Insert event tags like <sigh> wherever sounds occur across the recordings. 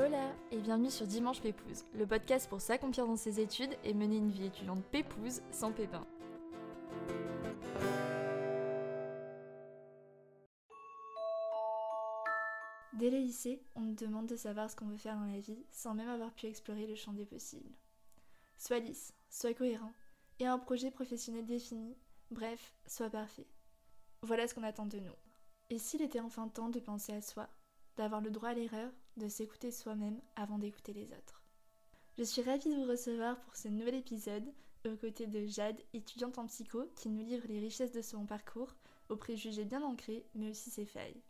Hola et bienvenue sur Dimanche Pépouze, le podcast pour s'accomplir dans ses études et mener une vie étudiante pépouze sans pépin. Dès le lycée, on nous demande de savoir ce qu'on veut faire dans la vie sans même avoir pu explorer le champ des possibles. Sois lisse, sois cohérent, et un projet professionnel défini, bref, sois parfait. Voilà ce qu'on attend de nous. Et s'il était enfin temps de penser à soi, d'avoir le droit à l'erreur, de s'écouter soi-même avant d'écouter les autres. Je suis ravie de vous recevoir pour ce nouvel épisode aux côtés de Jade, étudiante en psycho, qui nous livre les richesses de son parcours, aux préjugés bien ancrés, mais aussi ses failles.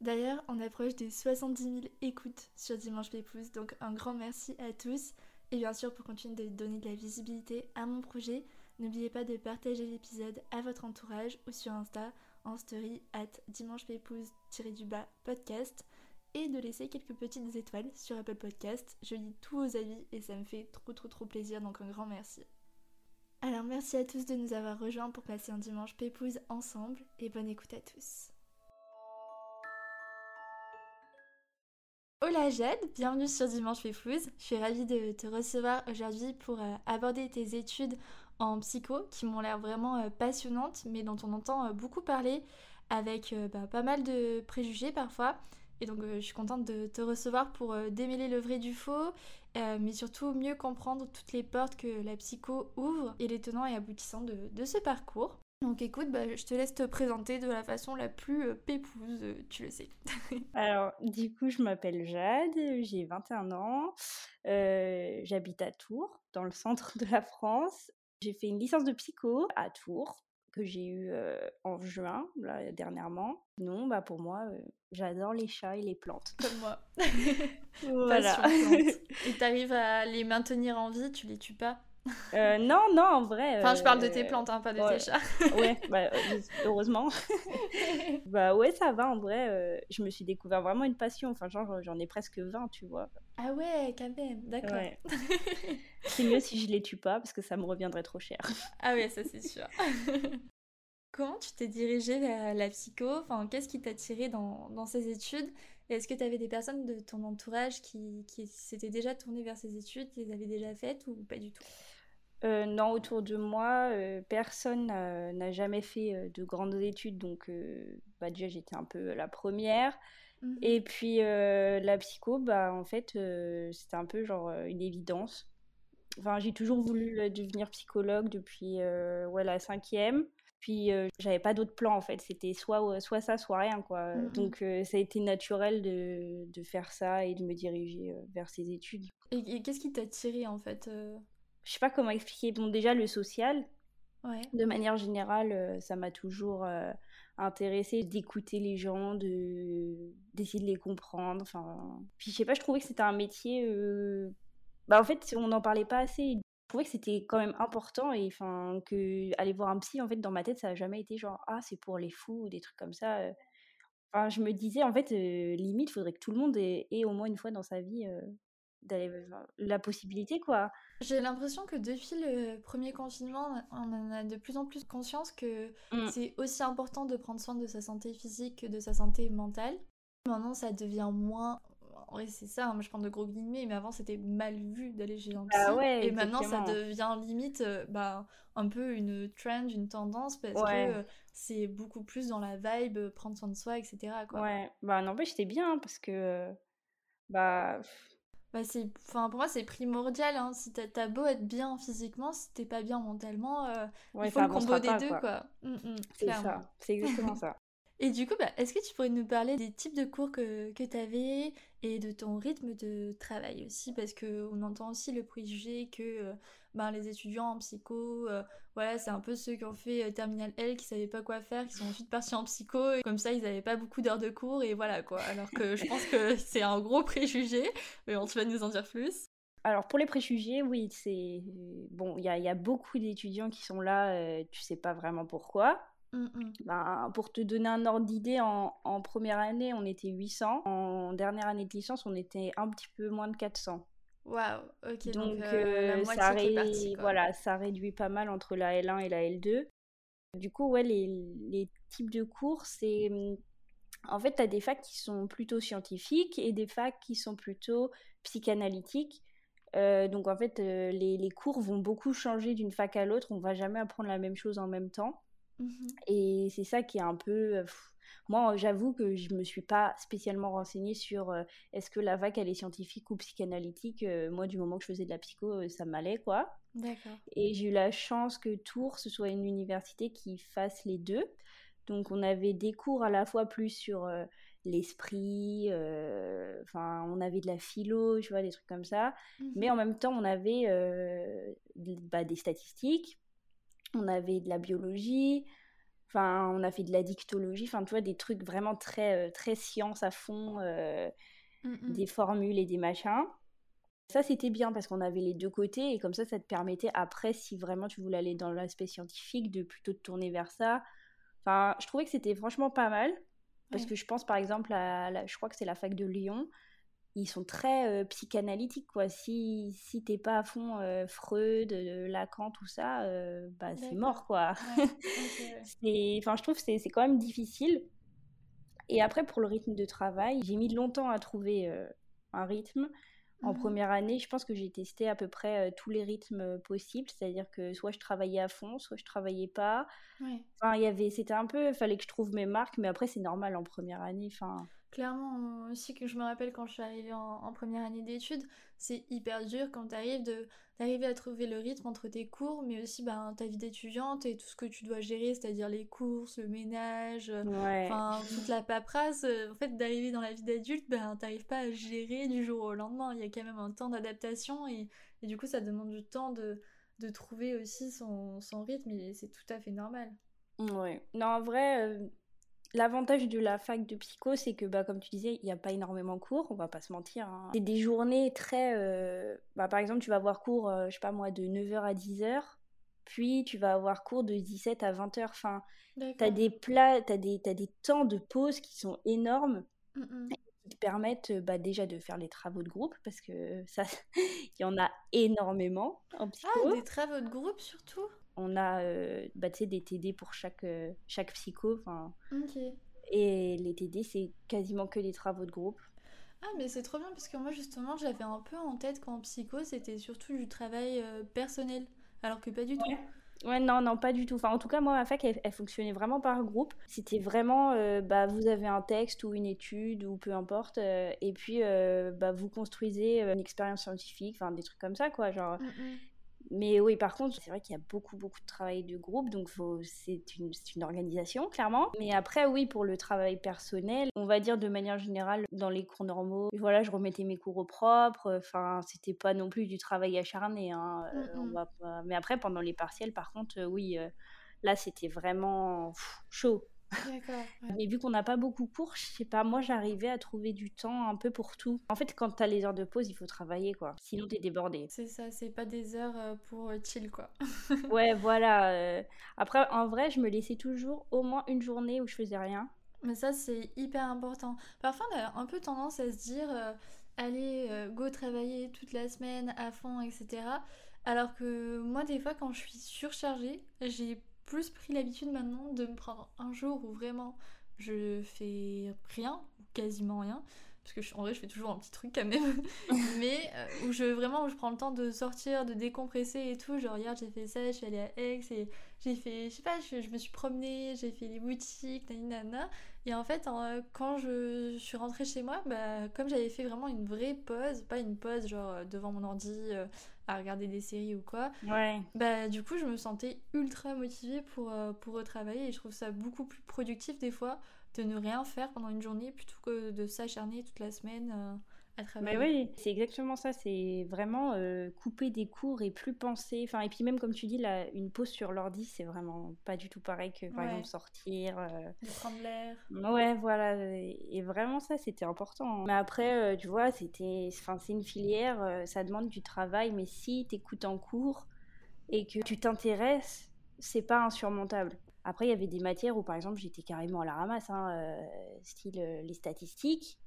D'ailleurs, on approche des 70 000 écoutes sur Dimanche Pépouze, donc un grand merci à tous. Et bien sûr, pour continuer de donner de la visibilité à mon projet, n'oubliez pas de partager l'épisode à votre entourage ou sur Insta en story at dimanchepépouse-du-bas podcast et de laisser quelques petites étoiles sur Apple Podcast. Je lis tous vos avis et ça me fait trop trop trop plaisir, donc un grand merci. Alors merci à tous de nous avoir rejoints pour passer un dimanche pépouze ensemble et bonne écoute à tous. Hola Jade, bienvenue sur Dimanche Pépouze. Je suis ravie de te recevoir aujourd'hui pour euh, aborder tes études en psycho qui m'ont l'air vraiment euh, passionnantes mais dont on entend euh, beaucoup parler avec bah, pas mal de préjugés parfois. Et donc je suis contente de te recevoir pour démêler le vrai du faux, mais surtout mieux comprendre toutes les portes que la psycho ouvre et les tenants et aboutissants de ce parcours. Donc écoute, bah, je te laisse te présenter de la façon la plus euh, pépouse, euh, tu le sais. <laughs> Alors, du coup, je m'appelle Jade, j'ai 21 ans, euh, j'habite à Tours, dans le centre de la France. J'ai fait une licence de psycho à Tours, que j'ai eue en juin, là, dernièrement. Non, bah pour moi, j'adore les chats et les plantes. Comme moi. <laughs> voilà. <laughs> Et t'arrives à les maintenir en vie, tu les tues pas? Euh, non, non, en vrai. Enfin, je parle de tes euh, plantes, hein, pas de tes chats. <laughs> ouais, bah, heureusement. <laughs> bah ouais, ça va, en vrai. Euh, je me suis découvert vraiment une passion. Enfin, genre, j'en ai presque 20, tu vois. Ah ouais, quand même, d'accord. <laughs> c'est mieux si je les tue pas, parce que ça me reviendrait trop cher. ah ouais, ça c'est sûr. Comment tu t'es dirigée vers la psycho? Enfin, Qu'est-ce qui t'a tiré dans, dans ces études? Est-ce que tu avais des personnes de ton entourage qui, qui s'étaient déjà tournées vers ces études, qui les avaient déjà faites ou pas du tout? Euh, non, autour de moi, euh, personne n'a jamais fait euh, de grandes études, donc bah, déjà j'étais un peu la première. Mmh Et puis la psycho, bah, en fait, c'était un peu genre une évidence. Enfin, j'ai toujours voulu devenir psychologue depuis ouais, la cinquième. Puis j'avais pas d'autre plan en fait, c'était soit, soit ça, soit rien quoi. Mmh donc ça a été naturel de, de, faire ça et de me diriger vers ces études. Et, qu'est-ce qui t'a tiré en fait je sais pas comment expliquer. Bon, déjà, le social, de manière générale, euh, ça m'a toujours euh, intéressé d'écouter les gens, de d'essayer de les comprendre. Enfin, puis je sais pas, je trouvais que c'était un métier. Euh, bah en fait, on n'en parlait pas assez. Je trouvais que c'était quand même important et enfin que aller voir un psy, en fait, dans ma tête, ça a jamais été genre ah c'est pour les fous ou des trucs comme ça. Enfin, je me disais en fait limite, il faudrait que tout le monde ait, ait, au moins une fois dans sa vie la possibilité quoi. J'ai l'impression que depuis le premier confinement, on en a de plus en plus conscience que mmh. c'est aussi important de prendre soin de sa santé physique que de sa santé mentale. Maintenant, ça devient moins. Oui, c'est ça, hein, moi je prends de gros guillemets, mais avant c'était mal vu d'aller chez un psy. Ah ouais, et maintenant ça devient limite euh, bah, un peu une trend, une tendance, parce que euh, c'est beaucoup plus dans la vibe, prendre soin de soi, etc. Quoi. Ouais, bah n'empêche, c'était bien, hein, parce que. Bah bah c'est, enfin pour moi c'est primordial. Hein. Si t'as, beau être bien physiquement, si t'es pas bien mentalement, euh, il faut le combo des deux quoi. Mmh, mmh, c'est ça, c'est exactement ça. <laughs> Et du coup, bah, est-ce que tu pourrais nous parler des types de cours que, que tu avais et de ton rythme de travail aussi? Parce qu'on entend aussi le préjugé que euh, ben, les étudiants en psycho, euh, voilà, c'est un peu ceux qui ont fait euh, Terminal L, qui savaient pas quoi faire, qui sont ensuite partis en psycho, et comme ça ils n'avaient pas beaucoup d'heures de cours, et voilà quoi. Alors que je pense que <laughs> c'est un gros préjugé, mais on tu vas nous en dire plus. Alors pour les préjugés, oui, c'est bon, il y a, y a, beaucoup d'étudiants qui sont là, tu sais pas vraiment pourquoi. Ben, pour te donner un ordre d'idée, en, en, première année, on était 800. En dernière année de licence, on était un petit peu moins de 400. Waouh, ok. Donc, euh, ça, voilà, ça réduit pas mal entre la L1 et la L2. Du coup, ouais, les, les types de cours, c'est en fait, tu as des facs qui sont plutôt scientifiques et des facs qui sont plutôt psychanalytiques. Euh, donc en fait, euh, les, cours vont beaucoup changer d'une fac à l'autre. On va jamais apprendre la même chose en même temps. Mmh et c'est ça qui est un peu... Euh, moi, j'avoue que je me suis pas spécialement renseignée sur est-ce que la fac, elle est scientifique ou psychanalytique. moi, du moment que je faisais de la psycho, ça m'allait, quoi. D'accord. Et j'ai eu la chance que Tours, ce soit une université qui fasse les deux. Donc on avait des cours à la fois plus sur euh, l'esprit, euh, enfin on avait de la philo, tu vois, des trucs comme ça. Mmh Mais en même temps on avait euh, bah, des statistiques, on avait de la biologie, enfin on a fait de la dictologie, enfin tu vois, des trucs vraiment très, très science à fond, mmh des formules et des machins. Ça, c'était bien parce qu'on avait les deux côtés et comme ça, ça te permettait après, si vraiment tu voulais aller dans l'aspect scientifique, de plutôt te tourner vers ça Enfin, je trouvais que c'était franchement pas mal. Parce que je pense par exemple à, je crois que c'est la fac de Lyon, ils sont très euh, psychanalytiques quoi. Si si t'es pas à fond euh, Freud, euh, Lacan, tout ça, bah c'est mort quoi. <laughs> enfin je trouve que c'est quand même difficile. Et après pour le rythme de travail, j'ai mis longtemps à trouver un rythme. En mmh première année, je pense que j'ai testé à peu près tous les rythmes possibles, c'est-à-dire que soit je travaillais à fond, soit je travaillais pas. Enfin, il y avait, c'était un peu, fallait que je trouve mes marques, mais après c'est normal en première année. Enfin, Clairement, aussi que je me rappelle quand je suis arrivée en, première année d'études, c'est hyper dur quand tu arrives d'arriver à trouver le rythme entre tes cours, mais aussi ben, ta vie d'étudiante et tout ce que tu dois gérer, c'est-à-dire les courses, le ménage, enfin toute la paperasse. En fait, d'arriver dans la vie d'adulte, ben, t'arrives pas à gérer du jour au lendemain. Il y a quand même un temps d'adaptation et, du coup, ça demande du temps de, trouver aussi son, rythme et c'est tout à fait normal. Ouais. Non, en vrai, euh, L'avantage de la fac de psycho, c'est que, bah, comme tu disais, il n'y a pas énormément de cours, on va pas se mentir. Hein. C'est des journées très. Euh, bah, par exemple, tu vas avoir cours, euh, je sais pas moi, de 9h à 10h, puis tu vas avoir cours de 17 à 20h. Enfin, tu as des plats, tu as des, as des temps de pause qui sont énormes. qui te permettent bah, déjà de faire les travaux de groupe parce que ça <laughs> il y en a énormément en psycho. Ah, des travaux de groupe surtout? On a euh, bah, des TD pour chaque, euh, chaque psycho. Et les TD, c'est quasiment que des travaux de groupe. Ah, mais c'est trop bien parce que moi, justement, j'avais un peu en tête qu'en psycho, c'était surtout du travail euh, personnel, alors que pas du tout. Ouais, non, non, pas du tout. Enfin, en tout cas, moi, ma fac, elle, fonctionnait vraiment par groupe. C'était vraiment, bah, vous avez un texte ou une étude ou peu importe, et puis, bah, vous construisez une expérience scientifique, enfin, des trucs comme ça, quoi. Genre, mm, mm. Mais oui, par contre, c'est vrai qu'il y a beaucoup, beaucoup de travail de groupe, donc c'est une, une, organisation, clairement. Mais après, oui, pour le travail personnel, on va dire de manière générale, dans les cours normaux, voilà, je remettais mes cours au propre, enfin, c'était pas non plus du travail acharné. Hein, euh, on va pas... Mais après, pendant les partiels, par contre, euh, oui, euh, là, c'était vraiment chaud. D'accord. Mais vu qu'on n'a pas beaucoup cours, je sais pas, moi j'arrivais à trouver du temps un peu pour tout. En fait, quand t'as les heures de pause, il faut travailler quoi. Sinon t'es débordé. C'est ça, c'est pas des heures euh, pour euh, chill quoi. <laughs> ouais, voilà. Euh. Après, en vrai, je me laissais toujours au moins une journée où je faisais rien. Mais ça, c'est hyper important. Parfois, on a un peu tendance à se dire, allez, go travailler toute la semaine à fond, etc. Alors que moi, des fois, quand je suis surchargée, j'ai plus pris l'habitude maintenant de me prendre un jour où vraiment je fais rien, ou quasiment rien, parce que en vrai je fais toujours un petit truc quand même, <laughs> mais euh, où je vraiment où je prends le temps de sortir, de décompresser et tout. Genre hier j'ai fait ça, je suis allée à Aix et j'ai fait, je sais pas, je, me suis promenée, j'ai fait les boutiques, nanana. Et en fait, quand je, suis rentrée chez moi, bah, comme j'avais fait vraiment une vraie pause, pas une pause genre devant mon ordi euh, à regarder des séries ou quoi, ouais. bah du coup je me sentais ultra motivée pour, pour retravailler et je trouve ça beaucoup plus productif des fois de ne rien faire pendant une journée plutôt que de s'acharner toute la semaine euh, à travailler. Mais oui, c'est exactement ça. C'est vraiment euh, couper des cours et plus penser. Enfin, et puis même comme tu dis, là, une pause sur l'ordi, c'est vraiment pas du tout pareil que par exemple sortir. Euh... De prendre l'air. Ouais, voilà. Et vraiment ça, c'était important. Mais après, euh, tu vois, c'était, enfin, c'est une filière, ça demande du travail. Mais si t'écoutes en cours et que tu t'intéresses, c'est pas insurmontable. Après, il y avait des matières où, par exemple, j'étais carrément à la ramasse, hein, euh, style euh, les statistiques.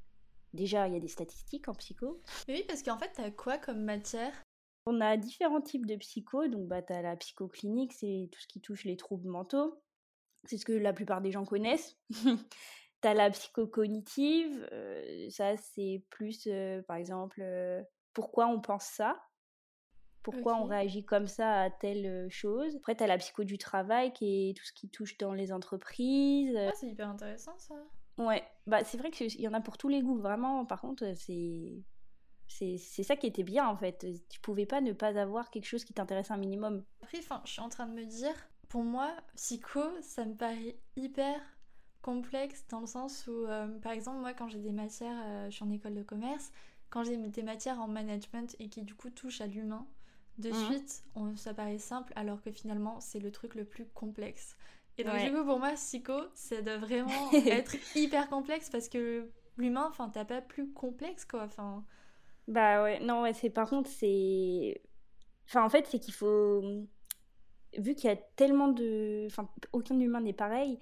Déjà, il y a des statistiques en psycho. oui, parce qu'en fait, tu as quoi comme matière? On a différents types de psycho. Donc, bah, tu as la psychoclinique, c'est tout ce qui touche les troubles mentaux. C'est ce que la plupart des gens connaissent. <laughs> T'as la psychocognitive, ça c'est plus, par exemple, pourquoi on pense ça? Pourquoi on réagit comme ça à telle chose? Après, tu as la psycho du travail qui est tout ce qui touche dans les entreprises. Ah, c'est hyper intéressant ça. Ouais, bah c'est vrai qu'il y en a pour tous les goûts, vraiment. Par contre, c'est c'est ça qui était bien en fait. Tu pouvais pas ne pas avoir quelque chose qui t'intéresse un minimum. Après, enfin, je suis en train de me dire, pour moi, psycho, ça me paraît hyper complexe dans le sens où, euh, par exemple, moi, quand j'ai des matières, euh, je suis en école de commerce, quand j'ai des matières en management et qui du coup touchent à l'humain, de mhm. suite, on, ça paraît simple alors que finalement, c'est le truc le plus complexe. Et donc, du coup, pour moi, psycho, ça doit vraiment <laughs> être hyper complexe parce que l'humain, enfin, t'as pas plus complexe, quoi. Enfin. Bah ouais, non, ouais, c'est par contre, c'est. Enfin, en fait, c'est qu'il faut vu qu'il y a tellement de. Enfin, aucun humain n'est pareil.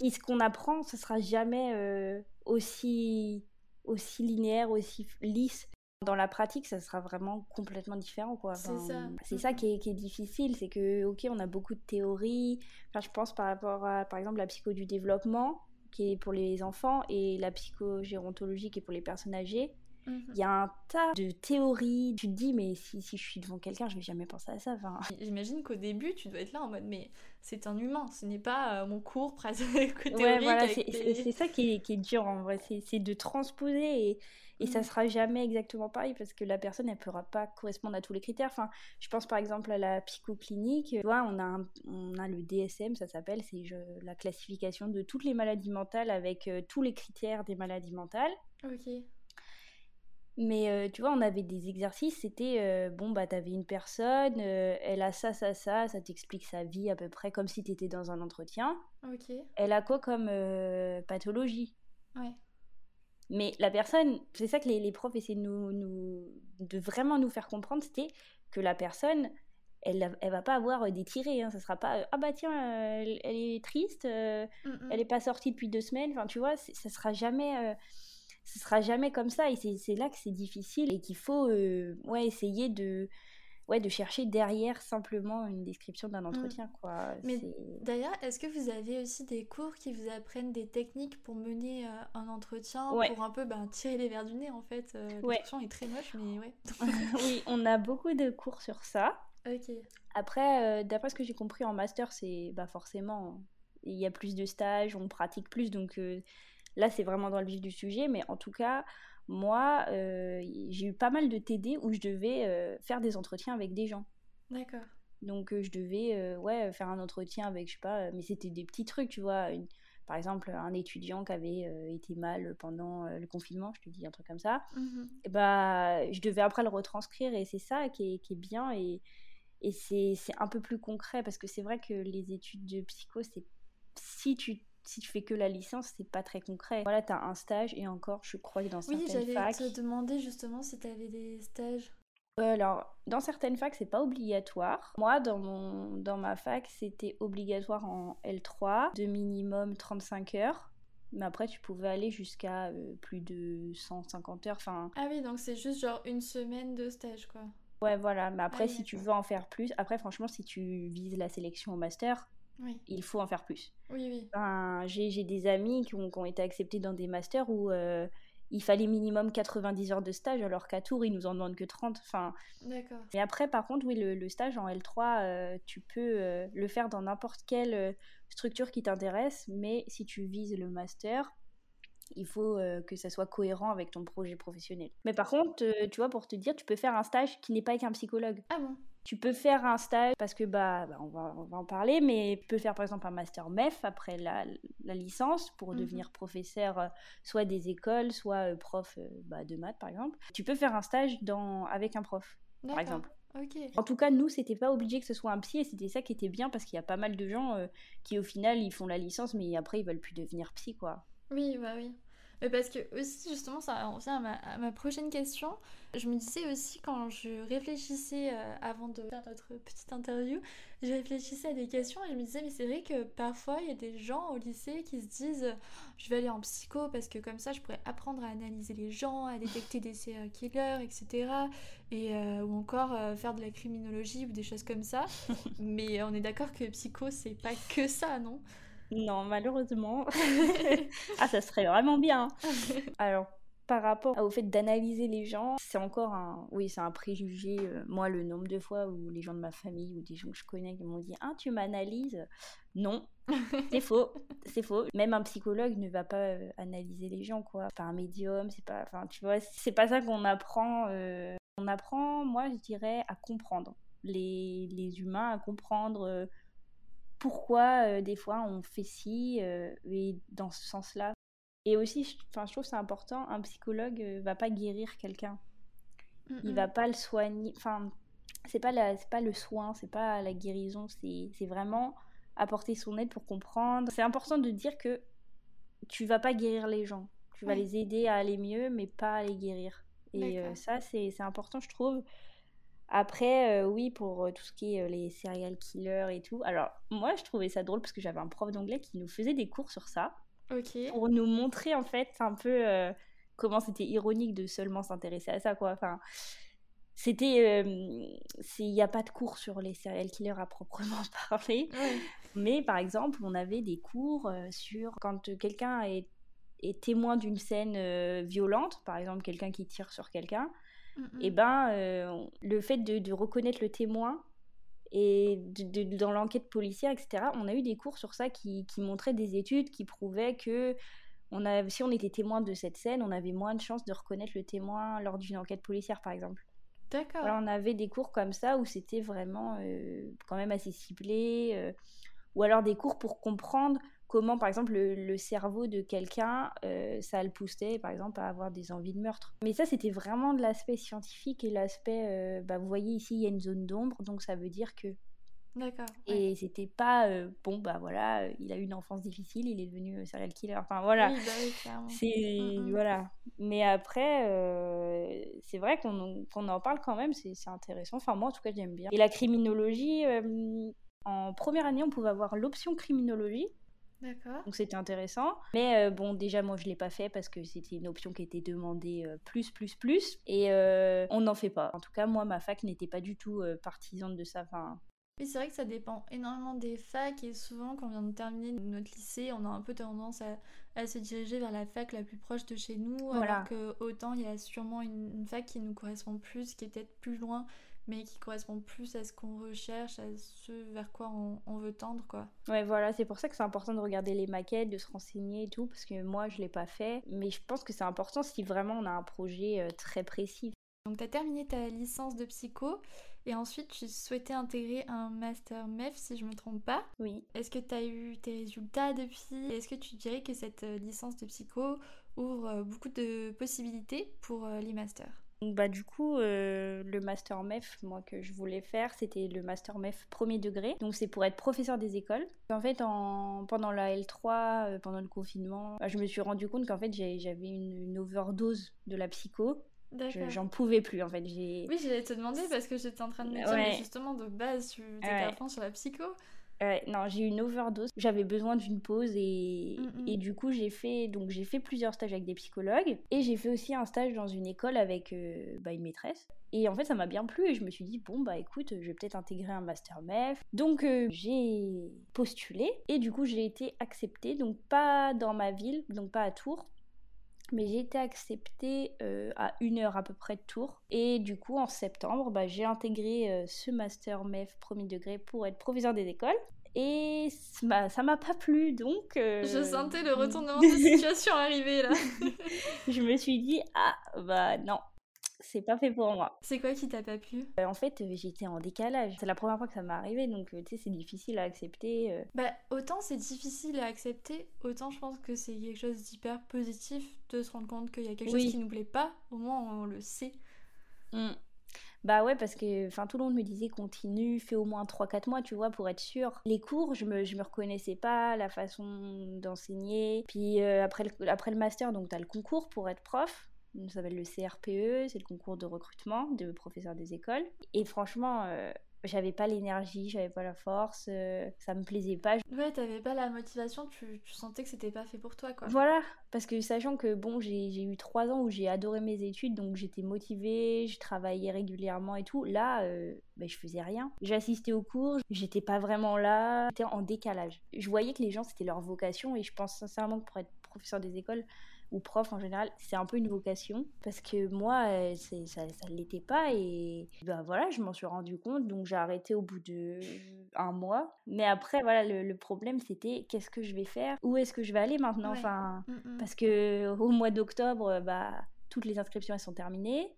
Ce qu'on apprend, ce sera jamais euh, aussi, aussi linéaire, aussi lisse. Dans la pratique, ça sera vraiment complètement différent. quoi. c'est ça. C'est ça qui est, qui est difficile. C'est que, ok, on a beaucoup de théories. Enfin, je pense par rapport à, par exemple, la psycho du développement, qui est pour les enfants, et la psychogérontologie, qui est pour les personnes âgées. Mhm. Il y a un tas de théories. Tu te dis, mais si, si je suis devant quelqu'un, je vais jamais penser à ça. Enfin... J'imagine qu'au début, tu dois être là en mode, mais c'est un humain, ce n'est pas euh, mon cours <laughs> pratique Ouais, voilà, c'est ça qui est, qui est, dur en vrai. C'est de transposer et, et ça mhm. sera jamais exactement pareil parce que la personne, elle ne pourra pas correspondre à tous les critères. Enfin, je pense par exemple à la psychoclinique. Tu vois, on a, on a le DSM, ça s'appelle, c'est la classification de toutes les maladies mentales avec euh, tous les critères des maladies mentales. Ok. Mais tu vois, on avait des exercices, c'était bon, bah, t'avais une personne, elle a ça, ça, ça, ça t'explique sa vie à peu près comme si t'étais dans un entretien. Ok. Elle a quoi comme pathologie? Ouais. Mais la personne, c'est ça que les, les profs essaient de, nous, nous, de vraiment nous faire comprendre, c'était que la personne, elle, elle va pas avoir des tirés, hein, ça sera pas ah bah tiens, elle, est triste, mmh, mmh. elle est pas sortie depuis deux semaines, enfin tu vois, ça sera jamais ce sera jamais comme ça. Et c'est là que c'est difficile et qu'il faut euh, ouais, essayer de ouais, de chercher derrière simplement une description d'un mmh. entretien. Quoi. Mais d'ailleurs, est-ce que vous avez aussi des cours qui vous apprennent des techniques pour mener euh, un entretien, pour un peu ben, tirer les verres du nez en fait euh, La question est très moche, mais ouais. <laughs> oui, on a beaucoup de cours sur ça. Ok. Après, d'après ce que j'ai compris en master, c'est bah, forcément, il y a plus de stages, on pratique plus, donc Là, c'est vraiment dans le vif du sujet, mais en tout cas, moi, euh, j'ai eu pas mal de TD où je devais euh, faire des entretiens avec des gens. D'accord. Donc, euh, je devais ouais, faire un entretien avec, je sais pas, mais c'était des petits trucs, tu vois. par exemple, un étudiant qui avait été mal pendant le confinement, je te dis un truc comme ça, et bah, je devais après le retranscrire et c'est ça qui est, qui est bien et, et c'est un peu plus concret parce que c'est vrai que les études de psycho, c'est si tu si tu fais que la licence, c'est pas très concret. Voilà, tu as un stage et encore, je crois que dans certaines facs. Oui, j'allais te demander justement si tu avais des stages. alors, dans certaines facs, c'est pas obligatoire. Moi, dans, mon, dans ma fac, c'était obligatoire en L3, de minimum 35 heures. Mais après, tu pouvais aller jusqu'à euh, plus de 150 heures. Enfin... Ah oui, donc c'est juste genre une semaine de stage, quoi. Ouais, voilà. Mais après, ah si tu veux en faire plus, après, franchement, si tu vises la sélection au master, il faut en faire plus. Oui, oui. j'ai des amis qui ont, été acceptés dans des masters où euh, il fallait minimum 90 heures de stage, alors qu'à Tours, ils nous en demandent que 30. Enfin, D'accord. Et après, par contre, oui, le, stage en L3, euh, tu peux euh, le faire dans n'importe quelle structure qui t'intéresse, mais si tu vises le master, il faut que ça soit cohérent avec ton projet professionnel. Mais par contre, tu vois, pour te dire, tu peux faire un stage qui n'est pas avec un psychologue. Ah bon? Tu peux faire un stage parce que bah, bah on, va, on, va, en parler, mais tu peux faire par exemple un master MEF après la, la licence pour mmh devenir professeur euh, soit des écoles, soit euh, prof euh, bah, de maths par exemple. Tu peux faire un stage dans, avec un prof par exemple. En tout cas, nous, c'était pas obligé que ce soit un psy et c'était ça qui était bien parce qu'il y a pas mal de gens qui au final ils font la licence mais après ils veulent plus devenir psy quoi. Oui, bah oui. Mais parce que aussi justement ça revient à ma, à ma prochaine question. Je me disais aussi quand je réfléchissais euh, avant de faire notre petite interview, je réfléchissais à des questions et je me disais mais c'est vrai que parfois il y a des gens au lycée qui se disent je vais aller en psycho parce que comme ça je pourrais apprendre à analyser les gens, à détecter des serial killers, etc. Et, euh, ou encore euh, faire de la criminologie ou des choses comme ça. <laughs> mais on est d'accord que psycho c'est pas que ça, non? Non, malheureusement. <laughs> ah, ça serait vraiment bien. <laughs> Alors, par rapport au fait d'analyser les gens, c'est encore un, oui, c'est un préjugé. Euh, moi, le nombre de fois où les gens de ma famille ou des gens que je connais qui m'ont dit, ah, tu m'analyses. Non, c'est <laughs> faux, c'est faux. Même un psychologue ne va pas euh, analyser les gens, quoi. Pas un médium, c'est pas, enfin, tu vois, c'est pas ça qu'on apprend. Euh, on apprend, moi, je dirais, à comprendre les, les humains, à comprendre pourquoi des fois on fait ci et dans ce sens-là et aussi, je, je trouve c'est important, un psychologue euh, va pas guérir quelqu'un. Il va pas le soigner. Enfin, c'est pas, la, pas le soin, c'est pas la guérison, c'est vraiment apporter son aide pour comprendre. C'est important de dire que tu vas pas guérir les gens. Tu vas les aider à aller mieux, mais pas à les guérir. Et euh, ça, c'est important, je trouve. Après, euh, oui, pour tout ce qui est les serial killers et tout. Alors, moi, je trouvais ça drôle parce que j'avais un prof d'anglais qui nous faisait des cours sur ça. Pour nous montrer en fait un peu euh, comment c'était ironique de seulement s'intéresser à ça quoi. Enfin, c'était il n'y a pas de cours sur les serial killers à proprement <laughs> parler mais par exemple on avait des cours euh, sur quand quelqu'un est, est, témoin d'une scène euh, violente par exemple quelqu'un qui tire sur quelqu'un et ben le fait de, de, reconnaître le témoin et dans l'enquête policière, etc., on a eu des cours sur ça qui, qui montraient des études qui prouvaient que on a, si on était témoin de cette scène, on avait moins de chances de reconnaître le témoin lors d'une enquête policière, par exemple. D'accord. on avait des cours comme ça où c'était vraiment euh, quand même assez ciblé. Euh, ou alors des cours pour comprendre comment, par exemple, le, cerveau de quelqu'un, euh, ça le poussait, par exemple, à avoir des envies de meurtre. Mais ça, c'était vraiment de l'aspect scientifique et l'aspect, euh, bah, vous voyez ici, il y a une zone d'ombre, donc ça veut dire que... D'accord. Et c'était pas, euh, bon, bah voilà, il a eu une enfance difficile, il est devenu serial killer, enfin voilà. Oui, bah c'est, mm, mm. voilà. Mais après, c'est vrai qu'on en parle quand même, c'est intéressant. Enfin, moi, en tout cas, j'aime bien. Et la criminologie, en première année, on pouvait avoir l'option criminologie. D'accord. Donc c'était intéressant. Mais euh, bon, déjà, moi, je ne l'ai pas fait parce que c'était une option qui était demandée euh, plus, plus, plus. Et euh, on n'en fait pas. En tout cas, moi, ma fac n'était pas du tout partisane de ça. Enfin, oui, c'est vrai que ça dépend énormément des facs et souvent quand on vient de terminer notre lycée, on a un peu tendance à, se diriger vers la fac la plus proche de chez nous, alors que autant il y a sûrement une, une, fac qui nous correspond plus, qui est peut-être plus loin mais qui correspond plus à ce qu'on recherche, à ce vers quoi on, veut tendre, quoi. Ouais, voilà, c'est pour ça que c'est important de regarder les maquettes, de se renseigner et tout, parce que moi, je l'ai pas fait, mais je pense que c'est important si vraiment on a un projet euh, très précis. Donc, tu as terminé ta licence de psycho, et ensuite, tu souhaitais intégrer un master MEF, si je me trompe pas. Oui. Est-ce que tu as eu tes résultats depuis? Est-ce que tu dirais que cette euh, licence de psycho ouvre euh, beaucoup de possibilités pour les masters? Bah, du coup, euh, le master MEF, moi, que je voulais faire, c'était le master MEF premier degré. Donc, c'est pour être professeur des écoles. En fait, en, pendant la L3, euh, pendant le confinement, bah, je me suis rendu compte qu'en fait, j'avais une, overdose de la psycho. J'en pouvais plus en fait. Oui, j'allais te demander parce que j'étais en train de me dire, justement, de base, tu étais à fond sur la psycho non, j'ai eu une overdose. J'avais besoin d'une pause et, mm, et du coup, j'ai fait, donc, j'ai fait plusieurs stages avec des psychologues et j'ai fait aussi un stage dans une école avec euh, bah, une maîtresse. Et en fait, ça m'a bien plu et je me suis dit, bon, bah écoute, je vais peut-être intégrer un master MEF. Donc, euh, j'ai postulé et du coup, j'ai été acceptée, donc pas dans ma ville, donc pas à Tours, mais j'ai été acceptée euh, à une heure à peu près de Tours. Et du coup, en septembre, bah, j'ai intégré euh, ce master MEF premier degré pour être proviseur des écoles. Et ça m'a pas plu, donc... Euh, Je sentais le <laughs> retournement de situation arriver là. <laughs> je me suis dit, ah bah non, c'est pas fait pour moi. C'est quoi qui t'a pas plu? Euh, En fait, euh, j'étais en décalage. C'est la première fois que ça m'est arrivé, donc euh, tu sais, c'est difficile à accepter. Bah, autant c'est difficile à accepter, autant je pense que c'est quelque chose d'hyper positif de se rendre compte qu'il y a quelque chose qui nous plaît pas. Au moins, on le sait. Mmh. Bah ouais, parce que enfin tout le monde me disait continue, fais au moins 3-4 mois, tu vois, pour être sûr. Les cours, je me, je me reconnaissais pas, la façon d'enseigner. Puis après, le, après le master, donc tu as le concours pour être prof ça s'appelle le CRPE, c'est le concours de recrutement de professeurs des écoles. Et franchement, euh, j'avais pas l'énergie, j'avais pas la force, euh, ça me plaisait pas. Ouais, t'avais pas la motivation, tu, tu sentais que c'était pas fait pour toi, quoi. Voilà, parce que sachant que bon, j'ai eu trois ans où j'ai adoré mes études, donc j'étais motivée, je travaillais régulièrement et tout. Là, euh, ben, je faisais rien. J'assistais aux cours, j'étais pas vraiment là, j'étais en décalage. Je voyais que les gens, c'était leur vocation, et je pense sincèrement que pour être professeur des écoles, ou prof en général, c'est un peu une vocation parce que moi, euh, ça ne l'était pas et ben voilà, je m'en suis rendu compte donc j'ai arrêté au bout de un mois. Mais après, voilà, le, problème c'était qu'est-ce que je vais faire? Où est-ce que je vais aller maintenant? Enfin, mm, mm. parce que au mois d'octobre, bah, toutes les inscriptions elles sont terminées.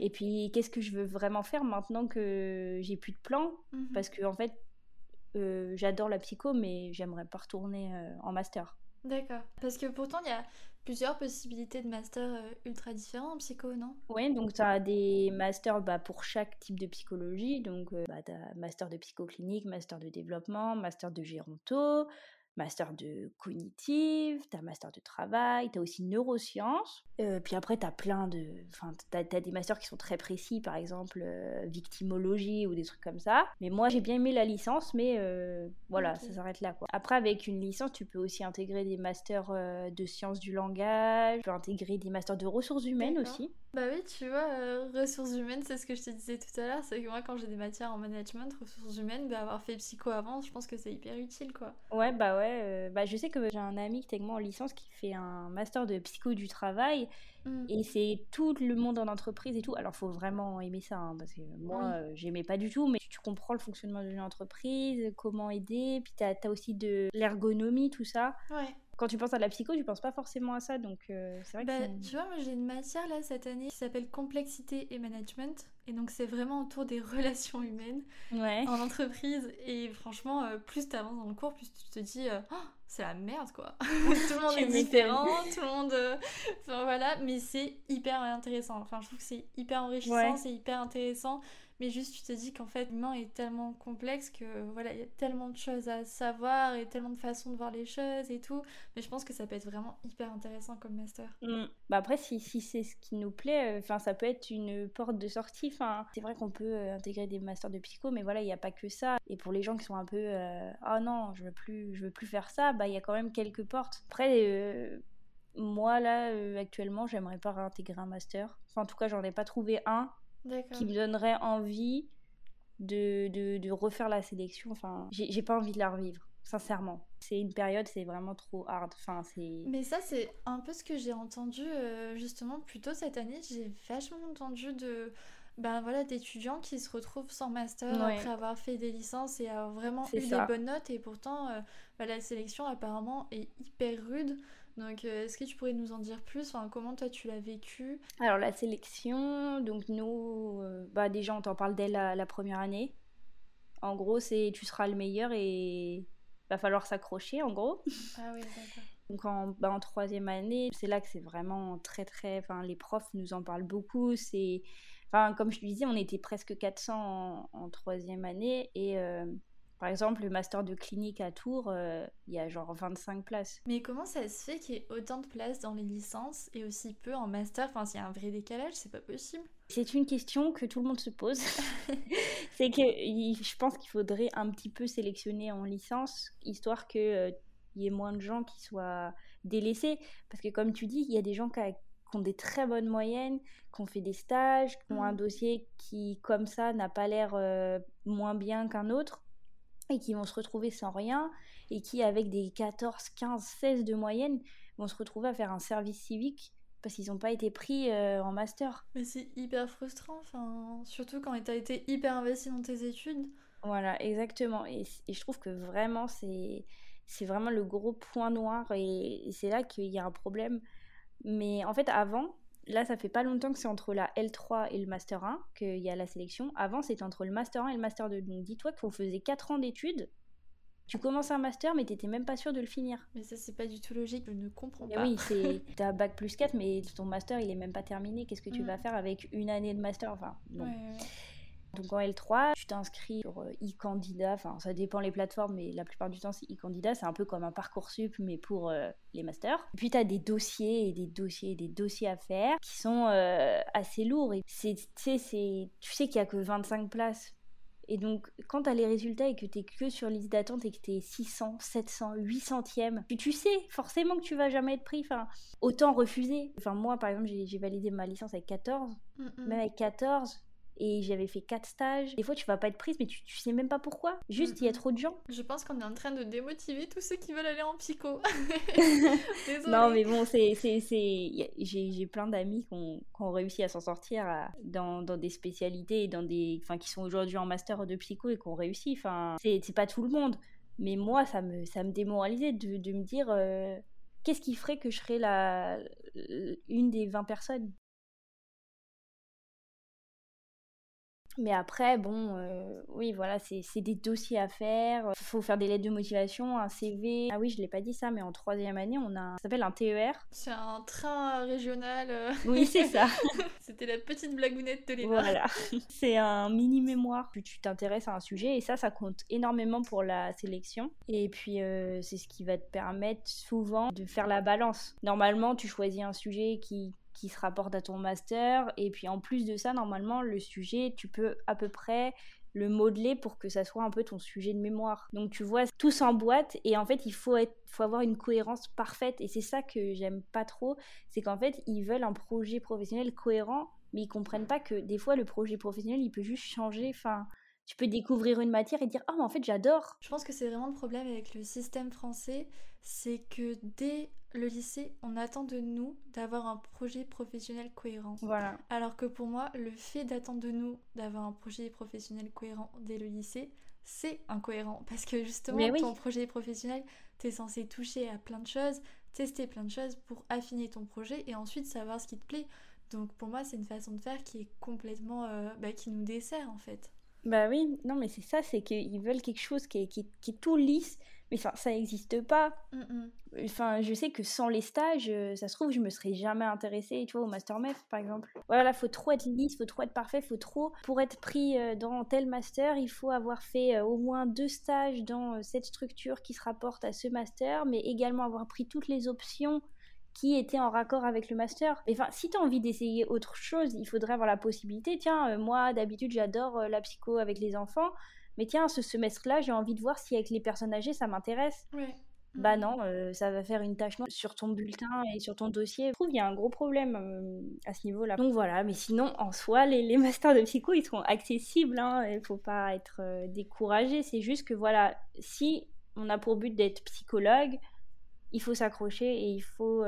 Et puis, qu'est-ce que je veux vraiment faire maintenant que j'ai plus de plan? Mm-hmm. Parce que, en fait, euh, j'adore la psycho, mais j'aimerais pas retourner euh, en master. D'accord. Parce que pourtant, il y a plusieurs possibilités de master euh, ultra différents en psycho, non? Oui, donc tu as des masters bah, pour chaque type de psychologie. Donc, euh, bah, tu as master de psychoclinique, master de développement, master de géronto, master de cognitive, t'as master de travail, t'as aussi neurosciences. Euh, puis après, t'as plein de. Enfin, t'as as des masters qui sont très précis, par exemple euh, victimologie ou des trucs comme ça. Mais moi, j'ai bien aimé la licence, mais euh, voilà, ça s'arrête là. Quoi. Après, avec une licence, tu peux aussi intégrer des masters de sciences du langage, tu peux intégrer des masters de ressources humaines aussi. Bah oui, tu vois, ressources humaines, c'est ce que je te disais tout à l'heure, c'est que moi, quand j'ai des matières en management, ressources humaines, bah, avoir fait psycho avant, je pense que c'est hyper utile, quoi. Ouais, bah ouais euh, bah, je sais que j'ai un ami qui est en licence qui fait un master de psycho du travail mm. et c'est tout le monde en entreprise et tout. Alors, faut vraiment aimer ça hein, parce que moi, euh, j'aimais pas du tout, mais tu comprends le fonctionnement d'une entreprise, comment aider, puis tu as, aussi de l'ergonomie, tout ça. Ouais quand tu penses à la psycho, tu penses pas forcément à ça, donc euh, c'est vrai bah, Tu vois, moi j'ai une matière là cette année qui s'appelle complexité et management, et donc c'est vraiment autour des <laughs> relations humaines en entreprise, et franchement, euh, plus tu avances dans le cours, plus tu te dis, euh, oh, c'est la merde quoi. <laughs> <laughs> tout le monde est différent, tout le monde... Enfin voilà, mais c'est hyper intéressant, enfin je trouve que c'est hyper enrichissant, c'est hyper intéressant, mais juste tu te dis qu'en fait l'humain est tellement complexe que voilà il y a tellement de choses à savoir et tellement de façons de voir les choses et tout. Mais je pense que ça peut être vraiment hyper intéressant comme master. Mm. bah après si, si c'est ce qui nous plaît euh, enfin ça peut être une porte de sortie enfin c'est vrai qu'on peut euh, intégrer des masters de psycho mais voilà il n'y a pas que ça. Et pour les gens qui sont un peu euh, ah oh non je veux plus je veux plus faire ça bah il y a quand même quelques portes. Après moi là actuellement j'aimerais pas réintégrer un master. Enfin en tout cas j'en ai pas trouvé un qui me donnerait envie de, de, de refaire la sélection. Enfin, j'ai pas envie de la revivre, sincèrement. C'est une période, c'est vraiment trop hard. Enfin, c'est... Mais ça, c'est un peu ce que j'ai entendu euh, justement plus tôt cette année. J'ai vachement entendu de ben voilà d'étudiants qui se retrouvent sans master après avoir fait des licences et avoir vraiment eu des bonnes notes et pourtant euh, bah, la sélection apparemment est hyper rude donc, euh, est-ce que tu pourrais nous en dire plus? Enfin, Comment toi tu l'as vécu? Alors, la sélection, donc nous, euh, bah, déjà on t'en parle dès la, première année. En gros, c'est tu seras le meilleur et va falloir s'accrocher en gros. Ah oui, d'accord. Donc en, bah, en troisième année, c'est là que c'est vraiment très très. Enfin, les profs nous en parlent beaucoup. C'est, enfin, comme je te disais, on était presque 400 en, troisième année et euh, par exemple, le master de clinique à Tours, euh, il y a genre 25 places. Mais comment ça se fait qu'il y ait autant de places dans les licences et aussi peu en master? Enfin, s'il y a un vrai décalage, c'est pas possible. C'est une question que tout le monde se pose. <laughs> <laughs> c'est que je pense qu'il faudrait un petit peu sélectionner en licence, histoire qu'il euh, y ait moins de gens qui soient délaissés. Parce que comme tu dis, il y a des gens qui, ont des très bonnes moyennes, qui ont fait des stages, qui ont un mm. dossier qui, comme ça, n'a pas l'air euh, moins bien qu'un autre et qui vont se retrouver sans rien et qui, avec des 14, 15, 16 de moyenne, vont se retrouver à faire un service civique parce qu'ils n'ont pas été pris euh, en master. Mais c'est hyper frustrant, enfin, surtout quand tu as été hyper investi dans tes études. Voilà, exactement. Et, je trouve que vraiment, c'est, c'est vraiment le gros point noir et c'est là qu'il y a un problème. Mais en fait, avant, là, ça fait pas longtemps que c'est entre la L3 et le Master 1 qu'il y a la sélection. Avant, c'était entre le Master 1 et le Master 2. Donc, dis-toi qu'on faisait 4 ans d'études. Tu commences un master, mais t'étais même pas sûr de le finir. Mais ça, c'est pas du tout logique, je ne comprends pas. Oui, c'est t'as bac plus 4, mais ton master, il est même pas terminé. Qu'est-ce que tu mm. vas faire avec une année de master? Enfin, non. Donc en L3, tu t'inscris sur euh, e-candidat, enfin ça dépend les plateformes, mais la plupart du temps c'est e-candidat, c'est un peu comme un parcours sup mais pour euh, les masters. puis tu as des dossiers et des dossiers et des dossiers à faire qui sont euh, assez lourds. Et c'est, tu sais qu'il n'y a que 25 places Et donc, quand tu as les résultats et que tu es que sur liste d'attente et que tu es 600, 700, 800e, tu, tu sais forcément que tu vas jamais être pris. Enfin, autant refuser. Enfin, moi, par exemple, j'ai validé ma licence avec 14. Même avec 14, et j'avais fait quatre stages. Des fois, tu vas pas être prise, mais tu, tu sais même pas pourquoi. Juste, il y a trop de gens. Je pense qu'on est en train de démotiver tous ceux qui veulent aller en psycho. <laughs> <laughs> non, mais bon, c'est, c'est, c'est... J'ai, plein d'amis qui ont, qui ont réussi à s'en sortir dans, dans, des spécialités, dans des... Enfin, qui sont aujourd'hui en master de psycho et qui ont réussi. Enfin, c'est, c'est pas tout le monde. Mais moi, ça me, ça me démoralisait de, de me dire... Euh, qu'est-ce qui ferait que je serais la, une des 20 personnes? Mais après, bon, euh, oui, voilà, c'est des dossiers à faire. Il faut faire des lettres de motivation, un CV. Ah oui, je l'ai pas dit ça, mais en troisième année, on a, ça s'appelle un TER. C'est un train régional. Euh. Oui, c'est ça. <laughs> C'était la petite blagounette de l'État. Voilà. <laughs> C'est un mini mémoire. Tu t'intéresses à un sujet et ça, ça compte énormément pour la sélection. Et puis, euh, c'est ce qui va te permettre souvent de faire la balance. Normalement, tu choisis un sujet qui qui se rapporte à ton master. Et puis en plus de ça, normalement, le sujet, tu peux à peu près le modeler pour que ça soit un peu ton sujet de mémoire. Donc tu vois, tout s'emboîte et en fait, il faut, être, faut avoir une cohérence parfaite. Et c'est ça que j'aime pas trop, c'est qu'en fait, ils veulent un projet professionnel cohérent, mais ils comprennent pas que des fois, le projet professionnel, il peut juste changer. Enfin, tu peux découvrir une matière et dire ah mais en fait j'adore. Je pense que c'est vraiment le problème avec le système français, c'est que dès le lycée, on attend de nous d'avoir un projet professionnel cohérent. Voilà. Alors que pour moi, le fait d'attendre de nous d'avoir un projet professionnel cohérent dès le lycée, c'est incohérent. <laughs> Parce que justement, ton projet professionnel, tu es censé toucher à plein de choses, tester plein de choses pour affiner ton projet et ensuite savoir ce qui te plaît. Donc pour moi, c'est une façon de faire qui est complètement... Euh, bah, qui nous dessert en fait. Bah oui, non mais c'est ça, c'est qu'ils veulent quelque chose qui est, qui, qui est tout lisse, mais enfin, ça n'existe pas. Enfin, je sais que sans les stages, euh, ça se trouve, je me serais jamais intéressée, tu vois, au master par exemple. Voilà, faut trop être lisse, faut trop être parfait, faut trop... Pour être pris euh, dans tel master, il faut avoir fait euh, au moins deux stages dans cette structure qui se rapporte à ce master, mais également avoir pris toutes les options qui étaient en raccord avec le master. Enfin, si tu as envie d'essayer autre chose, il faudrait avoir la possibilité. Tiens, moi, d'habitude, j'adore la psycho avec les enfants mais tiens, ce semestre-là, j'ai envie de voir si avec les personnes âgées, ça m'intéresse. Bah non, euh, ça va faire une tâche sur ton bulletin et sur ton dossier. Je trouve qu'il y a un gros problème euh, à ce niveau-là. Donc voilà, mais sinon, en soi, les, les <laughs> masters de psycho, ils sont accessibles. Hein, il faut pas être euh, découragé. C'est juste que voilà, si on a pour but d'être psychologue, il faut s'accrocher et il faut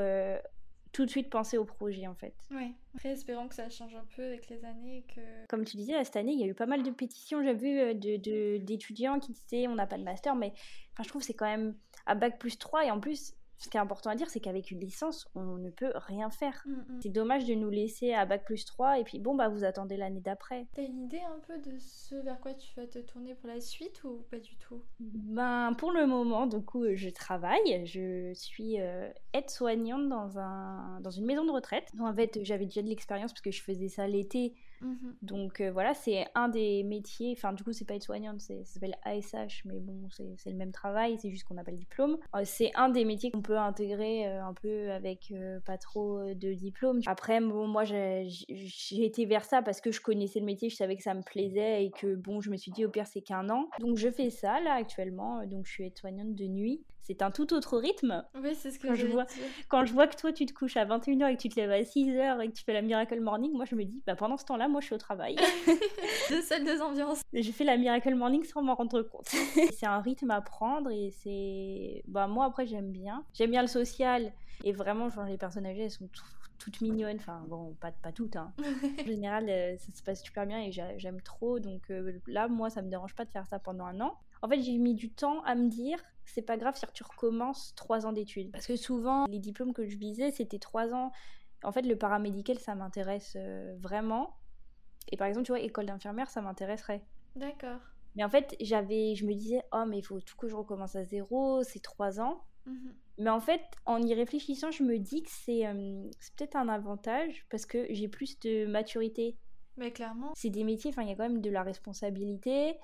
tout de suite penser au projet en fait. Ouais. Après, espérons que ça change un peu avec les années. Que... Comme tu disais, cette année, il y a eu pas mal de pétitions, j'ai vu, euh, d'étudiants de, qui disaient on n'a pas de master, mais enfin, je trouve que c'est quand même à bac plus 3 et en plus, ce qui est important à dire, c'est qu'avec une licence, on ne peut rien faire. Mm, mm. C'est dommage de nous laisser à bac plus 3 et puis bon, bah vous attendez l'année d'après. T'as une idée un peu de ce vers quoi tu vas te tourner pour la suite ou pas du tout? Ben, pour le moment, du coup, je travaille. Je suis euh, aide-soignante dans, un, dans une maison de retraite. En fait, j'avais déjà de l'expérience parce que je faisais ça l'été Mhm. Donc euh, voilà, c'est un des métiers, enfin du coup c'est pas être soignante, ça s'appelle ASH, mais bon c'est le même travail, c'est juste qu'on n'a pas le diplôme. Euh, c'est un des métiers qu'on intégrer euh, un peu avec pas trop de diplôme. Après bon, moi j'ai été vers ça parce que je connaissais le métier, je savais que ça me plaisait et que bon je me suis dit au pire c'est qu'un an. Donc je fais ça là actuellement, donc je suis aide-soignante de nuit c'est un tout autre rythme. Oui, c'est ce que je vois. Quand je vois que toi, tu te couches à 21h et que tu te lèves à 6h et que tu fais la Miracle Morning, moi, je me dis, bah, pendant ce temps-là, moi, je suis au travail. <laughs> deux salles, deux ambiances. Je fais la Miracle Morning sans m'en rendre compte. <laughs> c'est un rythme à prendre et c'est. Bah, moi, après, j'aime bien. J'aime bien le social et vraiment, genre, les personnes âgées, elles sont toutes mignonnes, enfin bon, pas, pas toutes. Hein. <laughs> en général, euh, ça se passe super bien et j'aime trop. Donc euh, là, moi, ça me dérange pas de faire ça pendant un an. En fait, j'ai mis du temps à me dire, c'est pas grave si tu recommences trois ans d'études. Parce que souvent, les diplômes que je visais, c'était trois ans. En fait, le paramédical, ça m'intéresse euh, vraiment. Et par exemple, tu vois, école d'infirmière, ça m'intéresserait. D'accord. Mais en fait, j'avais, je me disais, oh, mais il faut tout que je recommence à zéro, c'est trois ans. Mhm. Mais en fait, en y réfléchissant, je me dis que c'est euh, peut-être un avantage parce que j'ai plus de maturité Mais clairement. C'est des métiers, enfin, il y a quand même de la responsabilité.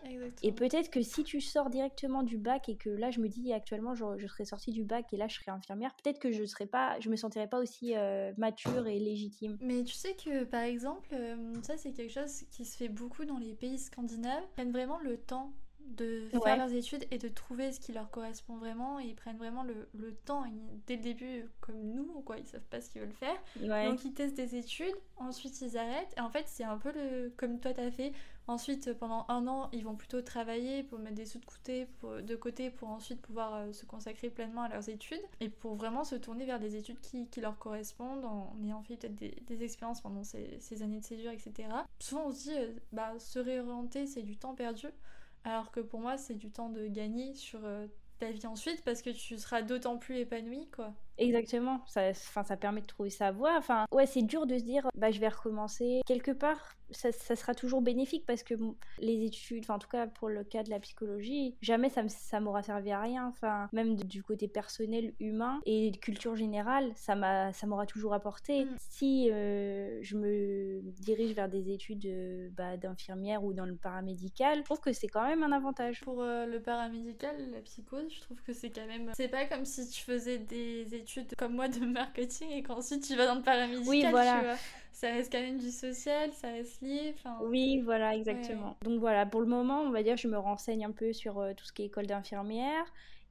Et peut-être que si tu sors directement du bac et que là, je me dis actuellement, je, je serais sortie du bac et là, je serais infirmière, peut-être que je serais pas, je me sentirais pas aussi euh, mature et légitime. Mais tu sais que, par exemple, euh, ça, c'est quelque chose qui se fait beaucoup dans les pays scandinaves. Ils prennent vraiment le temps de faire leurs études et de trouver ce qui leur correspond vraiment. Et ils prennent vraiment le, le temps dès le début comme nous quoi ils savent pas ce qu'ils veulent faire. Donc ils testent des études ensuite ils arrêtent. Et en fait c'est un peu le comme toi t'as fait. Ensuite pendant un an ils vont plutôt travailler pour mettre des sous de côté pour, de côté pour ensuite pouvoir euh, se consacrer pleinement à leurs études et pour vraiment se tourner vers des études qui, qui leur correspondent en ayant fait peut-être des, des, expériences pendant ces, ces, années de césure etc souvent on se dit euh, bah se réorienter c'est du temps perdu alors que pour moi, c'est du temps de gagner sur euh, ta vie ensuite parce que tu seras d'autant plus épanoui, quoi. Exactement, ça, enfin, ça permet de trouver sa voie. Enfin, ouais, c'est dur de se dire, bah, je vais recommencer. Quelque part, ça, ça sera toujours bénéfique parce que les études, enfin, en tout cas pour le cas de la psychologie, jamais ça, ça m'aura servi à rien. Enfin, même du côté personnel, humain et de culture générale, ça m'aura toujours apporté. Mm. Si euh, je me dirige vers des études euh, bah, d'infirmière ou dans le paramédical, je trouve que c'est quand même un avantage. Pour euh, le paramédical, la psychose, je trouve que c'est quand même. C'est pas comme si tu faisais des études comme moi de <laughs> marketing et qu'ensuite tu vas dans le paramédical, oui, voilà. Ça reste quand même du social, ça reste lié. Oui, voilà, exactement. Donc voilà, pour le moment, on va dire, je me renseigne un peu sur euh, tout ce qui est école d'infirmière,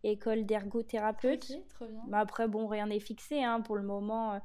école d'ergothérapeute. Ok, trop bien. Mais après, bon, rien n'est fixé, hein, pour le moment.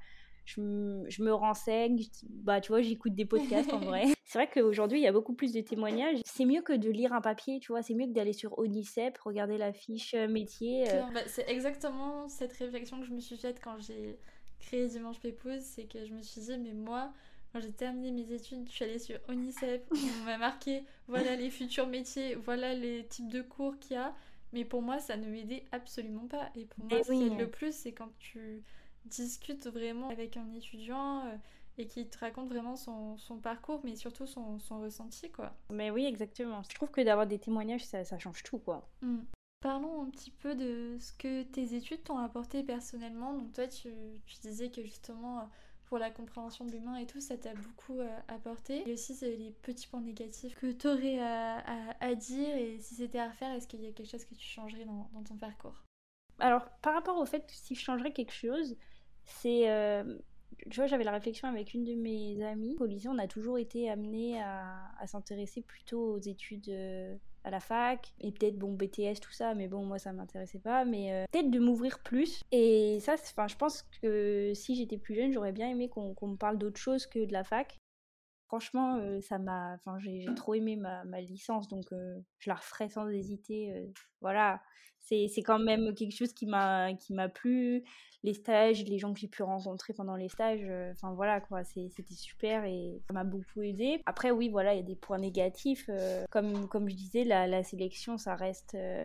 Je, je, me renseigne, bah tu vois, j'écoute des podcasts en vrai. <laughs> C'est vrai qu'aujourd'hui, il y a beaucoup plus de témoignages. C'est mieux que de lire un papier, tu vois, c'est mieux que d'aller sur Onicep, regarder la fiche euh, métier. Euh. Bah, c'est exactement cette réflexion que je me suis faite quand j'ai créé Dimanche Pépouze, c'est que je me suis dit, mais moi, quand j'ai terminé mes études, je suis allée sur Onicep, on m'a marqué, voilà les futurs métiers, voilà les types de cours qu'il y a. Mais pour moi, ça ne m'aidait absolument pas. Et pour moi, oui, le plus, c'est quand tu discute vraiment avec un étudiant euh, et qui te raconte vraiment son, son parcours, mais surtout son, son, ressenti, quoi. Mais oui, exactement. Je trouve que d'avoir des témoignages, ça, ça, change tout, quoi. Mm. Parlons un petit peu de ce que tes études t'ont apporté personnellement. Donc toi, tu, tu, disais que justement, pour la compréhension de l'humain et tout, ça t'a beaucoup euh, apporté. Et aussi, les petits points négatifs que tu aurais à, à, dire. Et si c'était à refaire, est-ce qu'il y a quelque chose que tu changerais dans, dans ton parcours? Alors, par rapport au fait que si je changerais quelque chose, c'est. Euh, tu vois, j'avais la réflexion avec une de mes amies. Au lycée, on a toujours été amené à, à s'intéresser plutôt aux études euh, à la fac et peut-être bon BTS tout ça mais bon moi ça m'intéressait pas mais euh, peut-être de m'ouvrir plus et ça enfin je pense que si j'étais plus jeune j'aurais bien aimé qu'on me parle d'autre chose que de la fac franchement ça m'a enfin j'ai trop aimé ma, ma licence donc je la referai sans hésiter voilà c'est quand même quelque chose qui m'a qui m'a plu les stages, les gens que j'ai pu rencontrer pendant les stages, euh, voilà quoi, c'était super et ça m'a beaucoup aidé. Après oui voilà, il y a des points négatifs, euh, comme, comme je disais, la, la sélection ça reste, euh,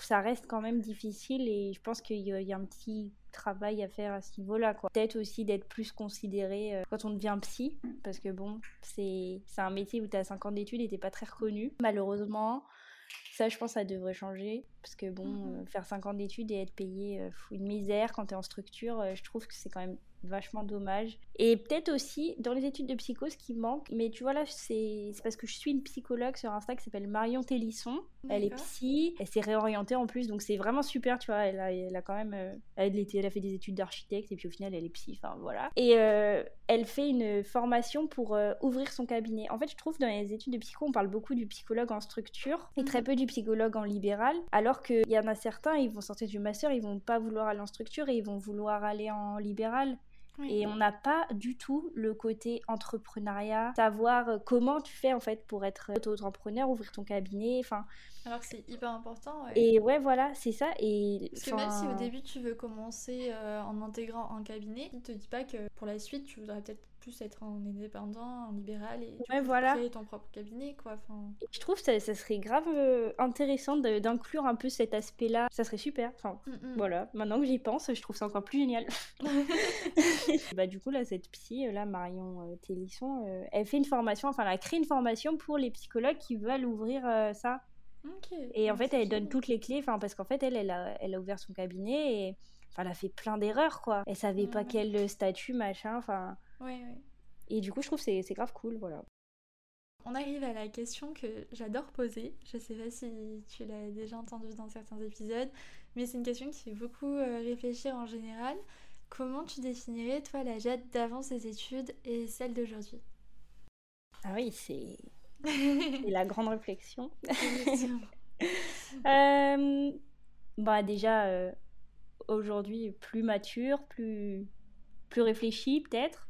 ça reste quand même difficile et je pense qu'il y, a un petit travail à faire à ce niveau-là. Peut-être aussi d'être plus considéré quand on devient psy, parce que bon, c'est un métier où tu as 5 ans d'études et t'es pas très reconnu, malheureusement. Ça, je pense, ça devrait changer. Parce que, bon, mmh euh, faire 5 ans d'études et être payé euh, une misère quand tu es en structure, euh, je trouve que c'est quand même vachement dommage. Et peut-être aussi dans les études de psycho, ce qui manque, mais tu vois là, c'est parce que je suis une psychologue sur Insta qui s'appelle Marion Télisson. Elle est psy, elle s'est réorientée en plus, donc c'est vraiment super, tu vois. Elle a, elle a quand même. Elle, était, elle a fait des études d'architecte et puis au final, elle est psy, enfin voilà. Et euh, elle fait une formation pour euh, ouvrir son cabinet. En fait, je trouve dans les études de psycho, on parle beaucoup du psychologue en structure et très mhm. peu du psychologue en libéral, alors qu'il y en a certains, ils vont sortir du master, ils vont pas vouloir aller en structure et ils vont vouloir aller en libéral. Et on n'a pas du tout le côté entrepreneuriat, savoir comment tu fais en fait pour être auto-entrepreneur, ouvrir ton cabinet, enfin. Alors que c'est hyper important. Et ouais, voilà, c'est ça. Et parce que même si au début tu veux commencer euh, en intégrant un cabinet, il te dit pas que pour la suite tu voudrais peut-être plus être en indépendant, en libéral et ouais, voilà. créer ton propre cabinet quoi. Enfin... je trouve ça, ça serait grave euh, intéressant d'inclure un peu cet aspect-là. Ça serait super. Enfin, mm, mm. voilà. Maintenant que j'y pense, je trouve ça encore plus génial. <laughs> bah du coup là cette psy là Marion euh, Télisson, euh, elle fait une formation, enfin elle a créé une formation pour les psychologues qui veulent ouvrir ça. Et en fait, elle donne toutes les clés, enfin parce qu'en fait elle, elle a, elle a ouvert son cabinet et enfin, elle a fait plein d'erreurs quoi. Elle savait pas quel statut machin, enfin. Ouais, ouais. Et du coup, je trouve que c'est grave cool, voilà. On arrive à la question que j'adore poser. Je sais pas si tu l'as déjà entendue dans certains épisodes, mais c'est une question qui fait beaucoup euh, réfléchir en général. Comment tu définirais, toi, la Jade d'avant ses études et celle d'aujourd'hui? Ah oui, <laughs> c'est la grande réflexion. <laughs> euh, bah déjà, euh, aujourd'hui, plus mature, plus, plus réfléchie peut-être.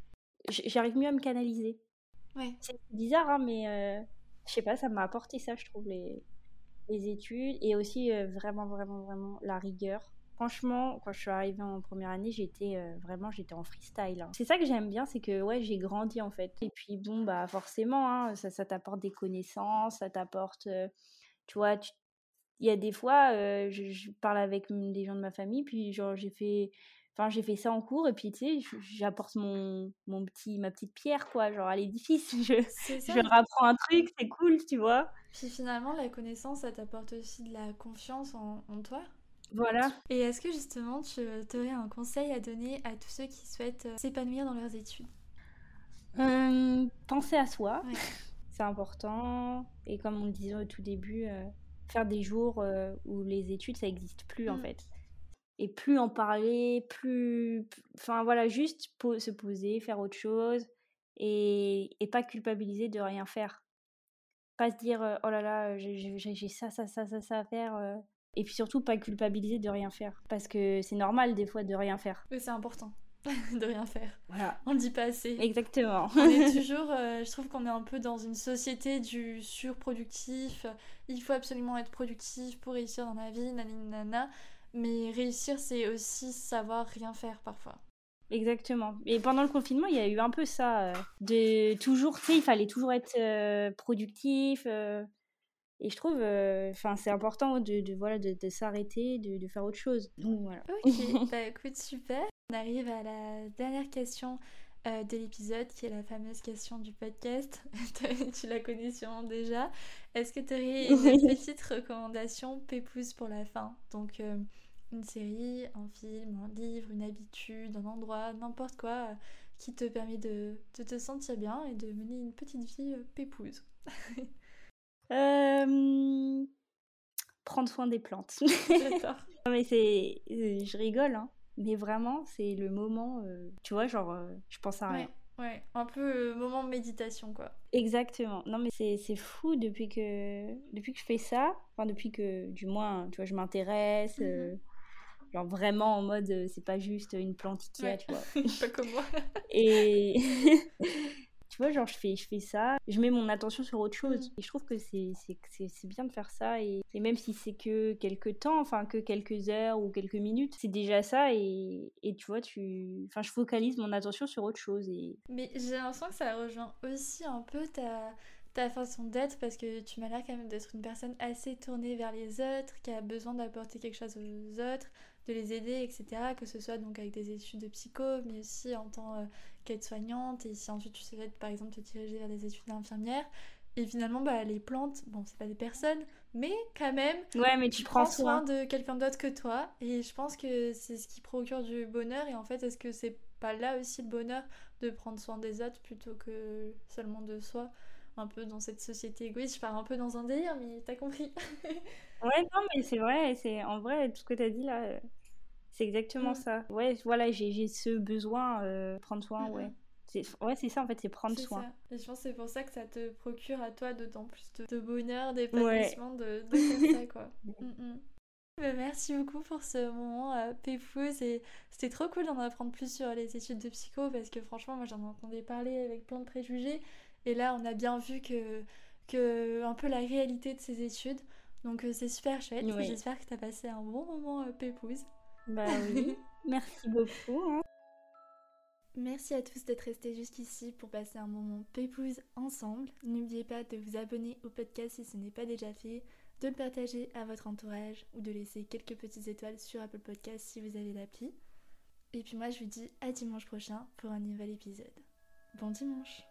J'arrive mieux à me canaliser. Ouais. C'est bizarre, hein, mais euh, je sais pas, ça m'a apporté ça, je trouve, les, les études et aussi euh, vraiment, vraiment, vraiment la rigueur. Franchement, quand je suis arrivée en première année, j'étais euh, vraiment j'étais en freestyle. Hein. C'est ça que j'aime bien, c'est que ouais, j'ai grandi en fait. Et puis bon, bah forcément, hein, ça, ça t'apporte des connaissances, ça t'apporte, tu vois, il y a des fois, je, je, parle avec des gens de ma famille, puis genre j'ai fait Enfin, j'ai fait ça en cours et puis tu sais, j'apporte mon, mon petit, ma petite pierre quoi, genre à l'édifice. <laughs> Je, je rapprends un truc, c'est cool, tu vois. Puis finalement, la connaissance, ça t'apporte aussi de la confiance en, en toi. Voilà. Et est-ce que justement, tu aurais un conseil à donner à tous ceux qui souhaitent euh, s'épanouir dans leurs études? Euh, Penser à soi, <laughs> c'est important. Et comme on le disait au tout début, euh, faire des jours où les études, ça n'existe plus en mmh. fait et plus en parler, plus. Enfin voilà, juste se poser, faire autre chose et, et pas culpabiliser de rien faire. Pas se dire oh là là, j'ai ça, ça, ça, ça, ça à faire. Et puis surtout, pas culpabiliser de rien faire. Parce que c'est normal des fois de rien faire. Oui, c'est important <laughs> de rien faire. Voilà. On le dit pas assez. Exactement. On est <laughs> toujours, je trouve qu'on est un peu dans une société du surproductif. Il faut absolument être productif pour réussir dans la vie, nanana. Mais réussir, c'est aussi savoir rien faire parfois. Exactement. Et pendant le confinement, il y a eu un peu ça. Euh, de toujours, tu sais, il fallait toujours être euh, productif. Euh, et je trouve, enfin, c'est important de, de voilà, de, de s'arrêter, de, de, faire autre chose. Donc voilà. Ok, <laughs> bah écoute, super. On arrive à la dernière question de l'épisode, qui est la fameuse question du podcast. <laughs> tu la connais sûrement déjà. Est-ce que tu aurais une petite recommandation pépouze pour la fin? Donc, une série, un film, un livre, une habitude, un endroit, n'importe quoi euh, qui te permet de, te sentir bien et de mener une petite vie euh, pépouse. <laughs> Euh, prendre soin des plantes. D'accord. <laughs> mais c'est, je rigole, hein. mais vraiment, c'est le moment, tu vois, genre, je pense à rien. Ouais, un peu moment de méditation, quoi. Exactement. Non, mais c'est fou depuis que, depuis que je fais ça, enfin, depuis que, du moins, tu vois, je m'intéresse, mmh Genre vraiment en mode, euh, c'est pas juste une plante Ikea, tu vois. <laughs> pas comme moi. <laughs> Et <laughs> tu vois, genre je fais, je fais ça, je mets mon attention sur autre chose. Mm. Et je trouve que c'est bien de faire ça. Et, et même si c'est que quelques temps, enfin que quelques heures ou quelques minutes, c'est déjà ça. Et, et tu vois, tu... enfin, je focalise mon attention sur autre chose. Et... Mais j'ai l'impression que ça rejoint aussi un peu ta ta façon d'être parce que tu m'as l'air quand même d'être une personne assez tournée vers les autres, qui a besoin d'apporter quelque chose aux autres, de les aider, etc. Que ce soit donc avec des études de psycho, mais aussi en tant euh, qu'aide-soignante, et si ensuite tu souhaites par exemple te diriger vers des études d'infirmière. Et finalement, bah, les plantes, bon, c'est pas des personnes, mais quand même, ouais, mais tu, prends soin, de quelqu'un d'autre que toi. Et je pense que c'est ce qui procure du bonheur. Et en fait, est-ce que c'est pas là aussi le bonheur de prendre soin des autres plutôt que seulement de soi un peu dans cette société égoïste? Je pars un peu dans un délire, mais t'as compris. <laughs> Ouais, non, mais c'est vrai, c'est en vrai, tout ce que tu as dit là, euh, c'est exactement mm. ça. Ouais, voilà, j'ai ce besoin, euh, prendre soin, ouais. Ouais, c'est ça en fait, c'est prendre soin. Et je pense que c'est pour ça que ça te procure à toi d'autant plus de, bonheur, d'épanouissement, de, de faire ça, quoi. <laughs> Bah, merci beaucoup pour ce moment euh, et C'était trop cool d'en apprendre plus sur les études de psycho parce que franchement, moi j'en entendais parler avec plein de préjugés. Et là, on a bien vu que, que un peu la réalité de ces études. Donc euh, c'est super chouette. J'espère que tu as passé un bon moment euh, pépouze. Bah oui, <laughs> merci beaucoup. Hein. Merci à tous d'être restés jusqu'ici pour passer un moment pépouze ensemble. N'oubliez pas de vous abonner au podcast si ce n'est pas déjà fait, de le partager à votre entourage ou de laisser quelques petites étoiles sur Apple Podcast si vous avez l'appli. Et puis moi je vous dis à dimanche prochain pour un nouvel épisode. Bon dimanche